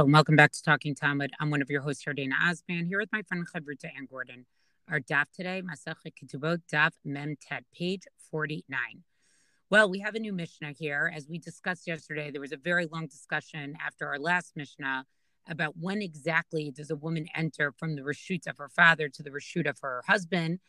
And welcome back to Talking Talmud. I'm one of your hosts here, Dana Osman, here with my friend Chavruta Anne Gordon. Our daf today, Masachet Ketubot, daf Mem Tet, page 49. Well, we have a new Mishnah here. As we discussed yesterday, there was a very long discussion after our last Mishnah about when exactly does a woman enter from the reshut of her father to the reshut of her husband.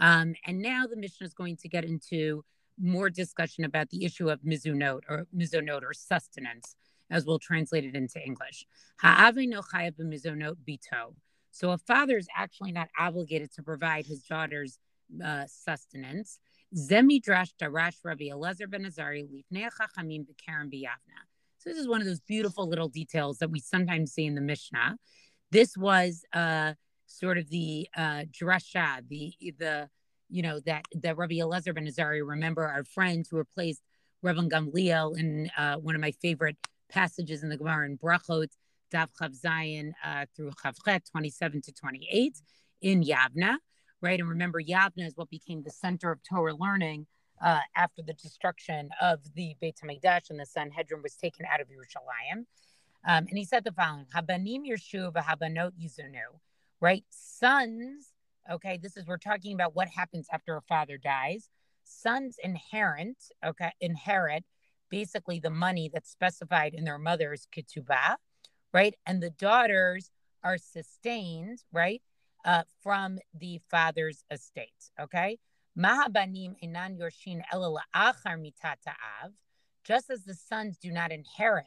Um, and now the Mishnah is going to get into more discussion about the issue of mizunot or mizunot or sustenance as we'll translate it into English. So a father is actually not obligated to provide his daughter's uh, sustenance. Zemidrash darash Rabbi Elazar ben Azari. So this is one of those beautiful little details that we sometimes see in the Mishnah. This was uh, sort of the uh, drasha, the the you know that that Rabbi Elazar ben Azari. Remember our friends who replaced Rabban Gamliel in uh, one of my favorite passages in the Gemara in Brachot, Daf Chav Zayin uh, through Chavchet, 27 to 28 in Yavna, right? And remember, Yavna is what became the center of Torah learning uh, after the destruction of the Beit HaMikdash and the Sanhedrin was taken out of Yerushalayim. Um, and he said the following, Habanim Yershu v'habanot yizunu, right? Sons, okay, this is, we're talking about what happens after a father dies. Sons inherent, okay, inherit basically the money that's specified in their mother's ketubah, right? And the daughters are sustained, right, uh, from the father's estate, okay? Mahabanim enan yorshin achar mitata'av, just as the sons do not inherit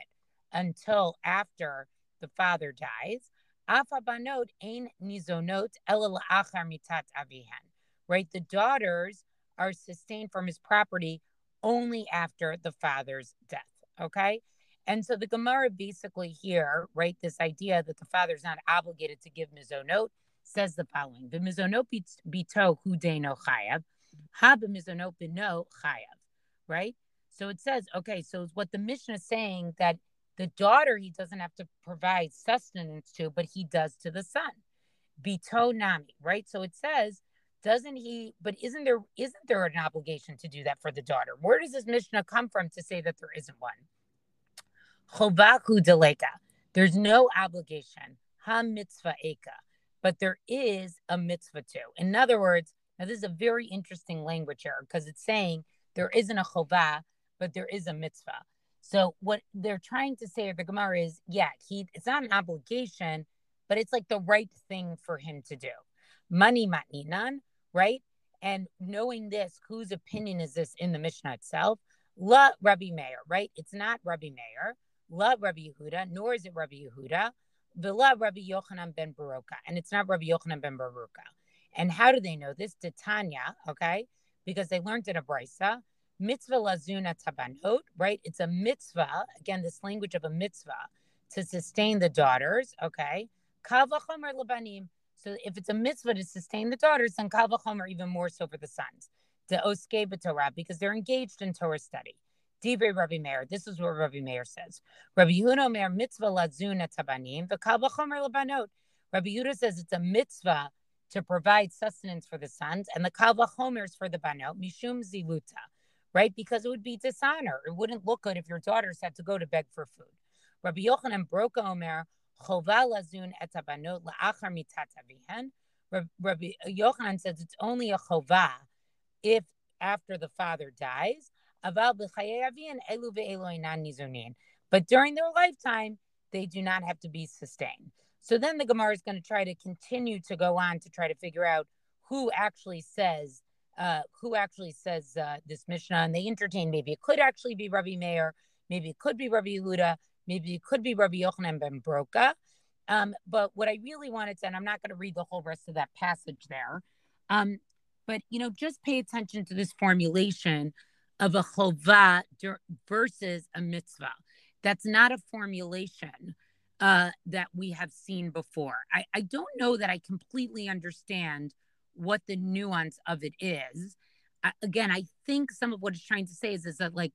until after the father dies. Afabanot ein nizonot achar mitat avihan, right? The daughters are sustained from his property only after the father's death. Okay. And so the Gemara basically here, right, this idea that the father's not obligated to give mizonot says the following: the mizonot bito hudeno chayav, ha mizonot bino chayav, right? So it says, okay, so what the Mishnah is saying that the daughter he doesn't have to provide sustenance to, but he does to the son. Bito nami, right? So it says doesn't he but isn't there isn't there an obligation to do that for the daughter? Where does this mishnah come from to say that there isn't one? Chovaku deleka. There's no obligation. Ha mitzvah eka. But there is a mitzvah too. In other words now this is a very interesting language here because it's saying there isn't a chovah but there is a mitzvah. So what they're trying to say the gemara is yeah he it's not an obligation but it's like the right thing for him to do. Money matninan right? And knowing this, whose opinion is this in the Mishnah itself? La Rabbi Meir, right? It's not Rabbi Meir. La Rabbi Yehuda, nor is it Rabbi Yehuda. Villa Rabbi Yochanan ben Baruka, and it's not Rabbi Yochanan ben Baruka. And how do they know this? Titania, okay? Because they learned in a brisa. Mitzvah lazuna tabanot, right? It's a mitzvah, again, this language of a mitzvah to sustain the daughters, okay? Kavachomer labanim, so if it's a mitzvah to sustain the daughters, then kal v'chomer even more so for the sons. To oske Torah because they're engaged in Torah study. Divrei Rabbi Meir. This is what Rabbi Meir says. Rabbi Yehuda Meir mitzvah lazuna tabanim v'kal v'chomer labanot. Rabbi Yehuda says it's a mitzvah to provide sustenance for the sons, and the kal for the banot mishum ziluta, right? Because it would be dishonor. It wouldn't look good if your daughters had to go to beg for food. Rabbi Yochanan broke Omer Rabbi Yochanan says it's only a chova if after the father dies. But during their lifetime, they do not have to be sustained. So then the Gemara is going to try to continue to go on to try to figure out who actually says uh, who actually says uh, this Mishnah, and they entertain maybe it could actually be Rabbi Meir, maybe it could be Rabbi Yehuda, Maybe it could be Rabbi Yochanan ben Broka. Um, but what I really wanted to, and I'm not going to read the whole rest of that passage there, um, but you know, just pay attention to this formulation of a chovah versus a mitzvah. That's not a formulation uh, that we have seen before. I, I don't know that I completely understand what the nuance of it is. I, again, I think some of what it's trying to say is, is that like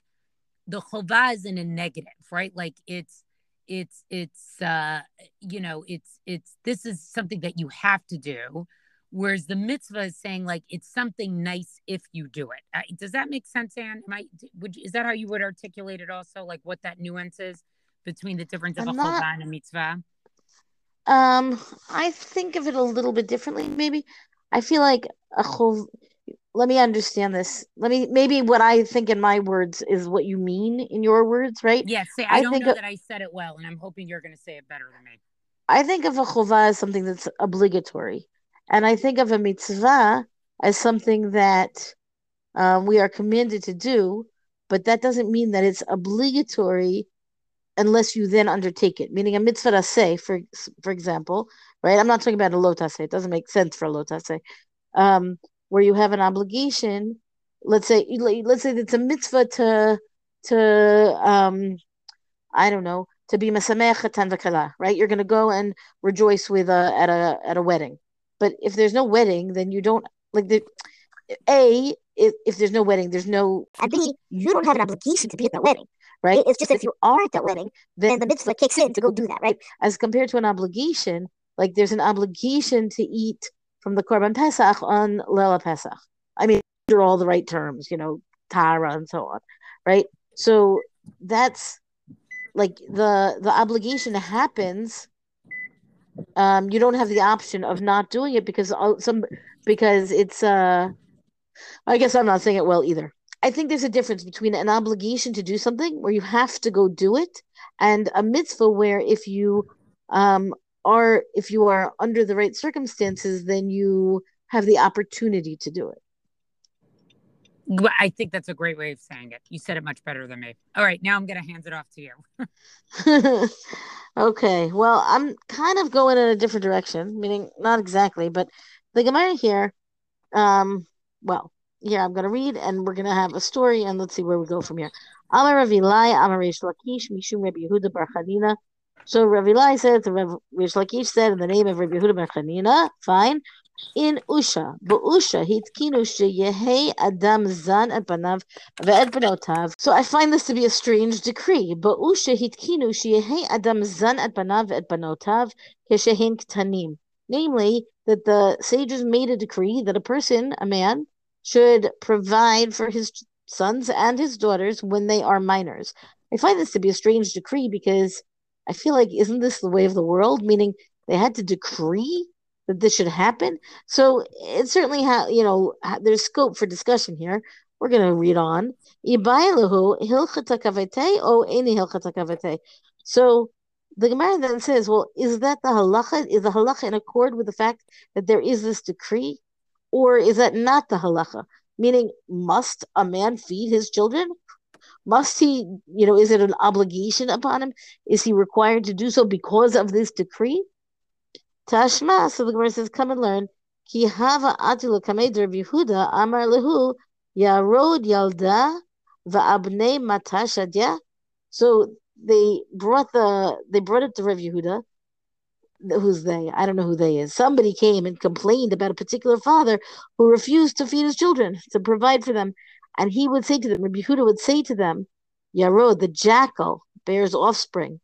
the chovah is in a negative, right? Like it's it's it's uh you know it's it's this is something that you have to do whereas the mitzvah is saying like it's something nice if you do it uh, does that make sense anne am i would is that how you would articulate it also like what that nuance is between the difference of I'm a not- chova and a mitzvah? Um, I think of it a little bit differently. Maybe I feel like a chov. Let me understand this. Let me maybe what I think in my words is what you mean in your words, right? Yes, say I, I don't think know that I said it well, and I'm hoping you're going to say it better than me. I think of a chova as something that's obligatory, and I think of a mitzvah as something that um, we are commanded to do, but that doesn't mean that it's obligatory unless you then undertake it. Meaning a mitzvah say, for for example, right? I'm not talking about a lotase. It doesn't make sense for a lotase, um, where you have an obligation. Let's say let's say it's a mitzvah to to um, I don't know to be mesamech right? You're going to go and rejoice with a at a at a wedding. But if there's no wedding, then you don't like the a if, if there's no wedding, there's no And B, you don't have an obligation to be at that wedding. right. It's just if you are at that wedding, then the mitzvah kicks in to go do that, right? as compared to an obligation, like there's an obligation to eat from the Korban Pesach on Lela Pesach. I mean, under all the right terms, you know, Tara and so on, right? So that's like the the obligation happens. Um, you don't have the option of not doing it because some because it's uh, I guess I'm not saying it well either. I think there's a difference between an obligation to do something where you have to go do it and a mitzvah where if you um are if you are under the right circumstances then you have the opportunity to do Well, I think that's a great way of saying it. You said it much better than me. All right, now I'm going to hand it off to you. okay well i'm kind of going in a different direction meaning not exactly but the gemara here um well here i'm going to read and we're going to have a story and let's see where we go from here Amar Rav Eli, Amar Reish Lakish, Mishum Rabbi Yehuda Bar Chanina. So Rav Eli said, the Rav Reish Lakish said in the name of Rabbi Yehuda Bar Chanina, fine. In Usha, Usha hitkinu sheyehei adam zan et banav ve'et benotav. So I find this to be a strange decree. Usha hitkinu sheyehei adam zan et banav ve'et benotav keshehin ktanim. Namely, that the sages made a decree that a person, a man, should provide for his sons and his daughters when they are minors. I find this to be a strange decree because I feel like isn't this the way of the world? Meaning they had to decree that this should happen. So it certainly ha you know there's scope for discussion here. We're gonna read on. So the Gemara then says, well, is that the halacha? Is the halacha in accord with the fact that there is this decree, or is that not the halacha? Meaning, must a man feed his children? Must he, you know, is it an obligation upon him? Is he required to do so because of this decree? Tashma, so the Gemara says, come and learn. Ki hava atilu kamed Rav Yehuda amar lehu yarod yalda va'abnei matashadya. So they brought the they brought it to Rav Yehuda. Who's they? I don't know who they is. Somebody came and complained about a particular father who refused to feed his children, to provide for them. And he would say to them, Rabbi Yehuda would say to them, Yarod, the jackal, bears offspring,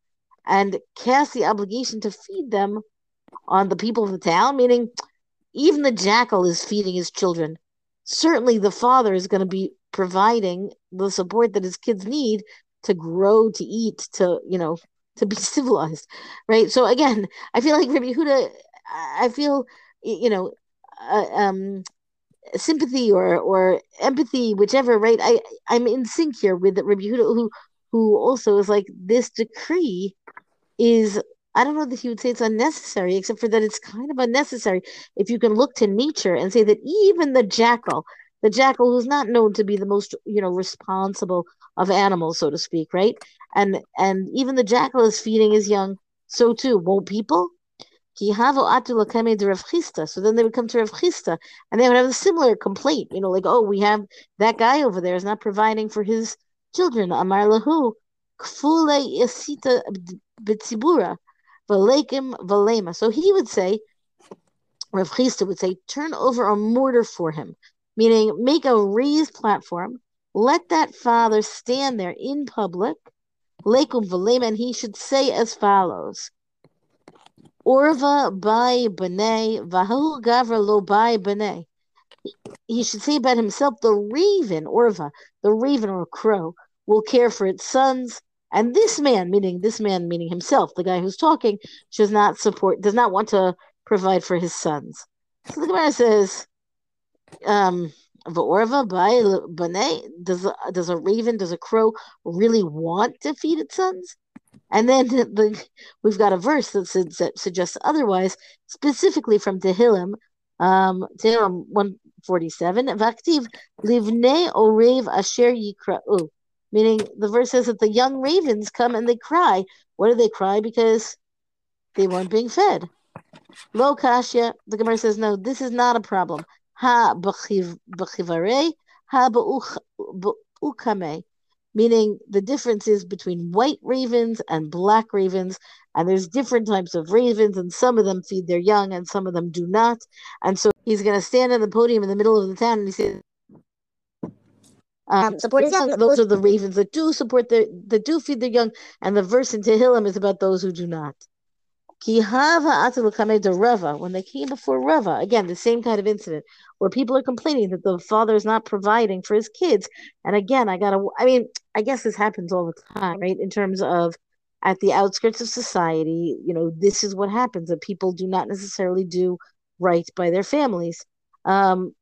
and cast the obligation to feed them on the people of the town, meaning even the jackal is feeding his children. Certainly the father is going to be providing the support that his kids need to grow, to eat, to, you know, to be civilized, right? So again, I feel like Rabbi Yehuda, I feel, you know, uh, um, sympathy or or empathy, whichever, right? I I'm in sync here with Rabbi Yehuda, who who also is like this decree is. I don't know that he would say it's unnecessary, except for that it's kind of unnecessary if you can look to nature and say that even the jackal, the jackal who's not known to be the most, you know, responsible of animals, so to speak, right? And and even the jackal is feeding his young. So too, won't people? So then they would come to Rav Chisda and they would have a similar complaint, you know, like, oh, we have that guy over there is not providing for his children. Amar lahu, kfule yasita b'tzibura, v'leikim v'lema. So he would say, Rav Chisda would say, turn over a mortar for him, meaning make a raised platform, let that father stand there in public, leikum v'lema, and he should say as follows. Orva by B'nai, Vahu Gavra lo by B'nai. He should say about himself, the raven, Orva, the raven or crow, will care for its sons, And this man, meaning this man, meaning himself, the guy who's talking, does not support, does not want to provide for his sons. So the Gemara says, um, Va'orva by does does a raven, does a crow really want to feed its sons? And then the, we've got a verse that, that suggests otherwise, specifically from Tehillim, um, Tehillim 147, Vaktiv livne orev asher yikra'u, meaning the verse says that the young ravens come and they cry. What do they cry? Because they weren't being fed. Lo kashya, the Gemara says, no, this is not a problem. Ha b'chivare, ha b'ukame, meaning the differences between white ravens and black ravens. And there's different types of ravens, and some of them feed their young, and some of them do not. And so he's going to stand on the podium in the middle of the town, and he says, um, support his young. Those are the ravens that do support the that do feed their young, and the verse in Tehillim is about those who do not. When they came before Rava, again, the same kind of incident where people are complaining that the father is not providing for his kids. And again, I gotta, I mean, I guess this happens all the time, right? In terms of at the outskirts of society, you know, this is what happens that people do not necessarily do right by their families. Um,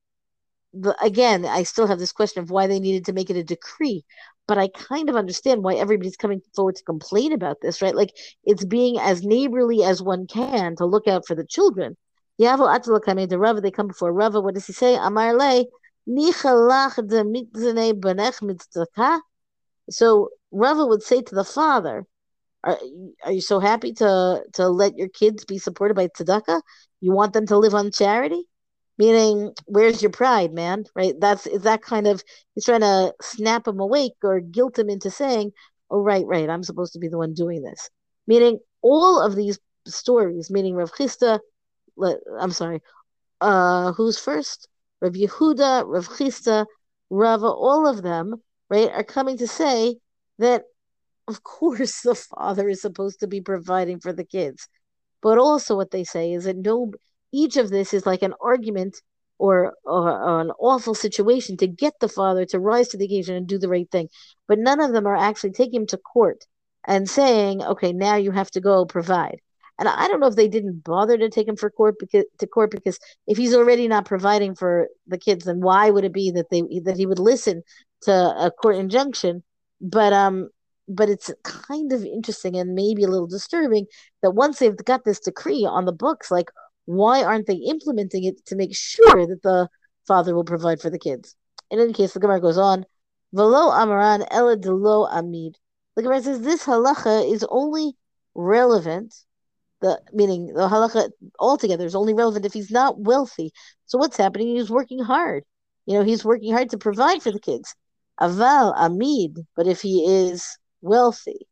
the, again, I still have this question of why they needed to make it a decree but I kind of understand why everybody's coming forward to complain about this, right? Like it's being as neighborly as one can to look out for the children. Rava, they come before Rava. What does he say? Amar le So Rava would say to the father, are, are you so happy to to let your kids be supported by tzedakah? You want them to live on charity? Meaning where's your pride man? Right? That's is that kind of he's trying to snap him awake or guilt him into saying oh right right i'm supposed to be the one doing this. Meaning all of these stories meaning rav chisda i'm sorry uh who's first? Rav yehuda rav chisda rava all of them right are coming to say that of course the father is supposed to be providing for the kids. But also what they say is that no each of this is like an argument or, or, or, an awful situation to get the father to rise to the occasion and do the right thing. But none of them are actually taking him to court and saying, okay, now you have to go provide. And I don't know if they didn't bother to take him for court because to court because if he's already not providing for the kids, then why would it be that they that he would listen to a court injunction? But um, but it's kind of interesting and maybe a little disturbing that once they've got this decree on the books, like why aren't they implementing it to make sure that the father will provide for the kids? In any case, the Gemara goes on, Velo Amaran Ela Delo Amid. The Gemara says this halacha is only relevant, the meaning the halacha altogether is only relevant if he's not wealthy. So what's happening? He's working hard. You know, he's working hard to provide for the kids. Aval Amid, but if he is wealthy,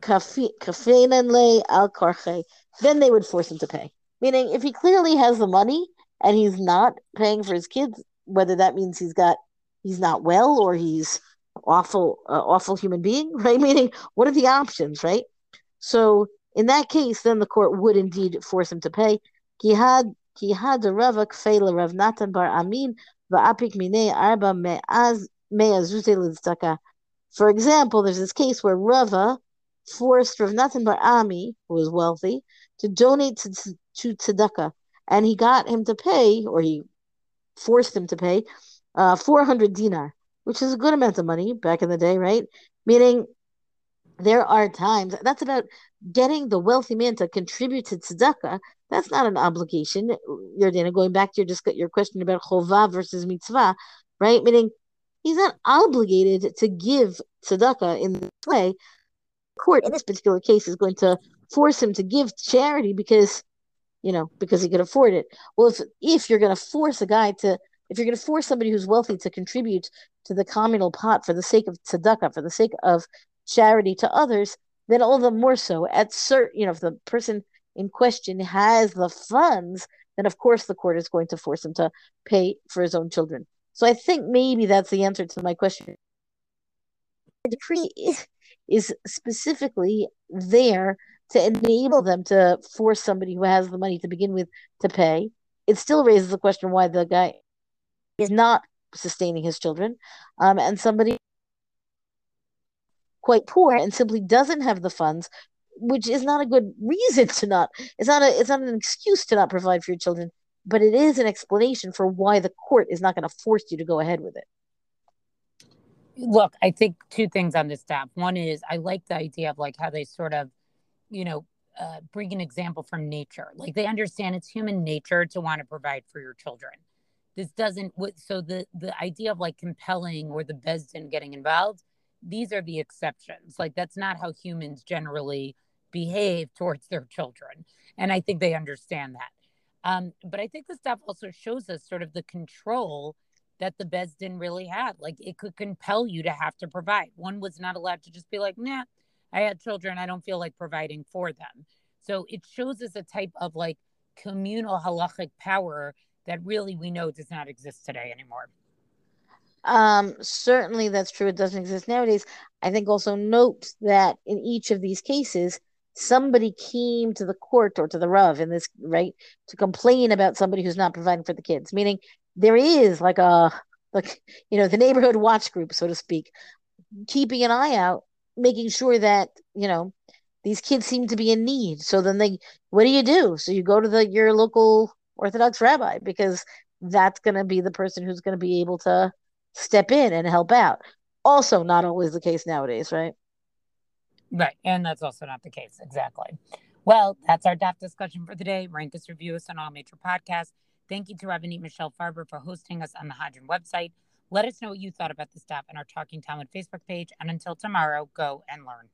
kafenan le al karche, then they would force him to pay. Meaning, if he clearly has the money and he's not paying for his kids, whether that means he's got he's not well or he's awful uh, awful human being, right? Meaning, what are the options, right? So in that case, then the court would indeed force him to pay. Kihad kihad Rava kfeila Rav Natan bar Amin va'apik arba For example, there's this case where Rava forced Rav Natan bar Ami, who was wealthy, to donate to, to tzedakah, and he got him to pay, or he forced him to pay, uh, 400 dinar, which is a good amount of money back in the day, right? Meaning, there are times that's about getting the wealthy man to contribute to tzedakah. That's not an obligation. Yardena, going back to your your question about chovah versus mitzvah, right? Meaning, he's not obligated to give tzedakah in this way. Court in this particular case is going to force him to give charity because you know because he could afford it. Well if if you're going to force a guy to if you're going to force somebody who's wealthy to contribute to the communal pot for the sake of tzedakah for the sake of charity to others then all the more so. At certain you know if the person in question has the funds then of course the court is going to force him to pay for his own children. So i think maybe that's the answer to my question. The decree is specifically there to enable them to force somebody who has the money to begin with to pay, it still raises the question why the guy is not sustaining his children, um, and somebody quite poor and simply doesn't have the funds, which is not a good reason to not. It's not a. It's not an excuse to not provide for your children, but it is an explanation for why the court is not going to force you to go ahead with it. Look, I think two things on this staff. One is I like the idea of like how they sort of, you know, uh, bring an example from nature. Like they understand it's human nature to want to provide for your children. This doesn't. So the the idea of like compelling or the Beis Din getting involved, these are the exceptions. Like that's not how humans generally behave towards their children, and I think they understand that. Um, but I think the stuff also shows us sort of the control that the Beis Din really had. Like it could compel you to have to provide. One was not allowed to just be like, nah, I had children. I don't feel like providing for them. So it shows us a type of like communal halachic power that really we know does not exist today anymore. Um, certainly that's true. It doesn't exist nowadays. I think also note that in each of these cases, somebody came to the court or to the Rav in this right to complain about somebody who's not providing for the kids, meaning there is like a like you know the neighborhood watch group so to speak keeping an eye out making sure that you know these kids seem to be in need. So then they what do you do? So you go to the your local orthodox rabbi because that's going to be the person who's going to be able to step in and help out. Also not always the case nowadays right? Right and that's also not the case exactly. Well that's our daf discussion for the day. Rank us review us on all major podcasts. Thank you to Rabbanit Michelle Farber for hosting us on the Hadran website. Let us know what you thought about the staff on our Talking Talmud Facebook page. And until tomorrow, go and learn.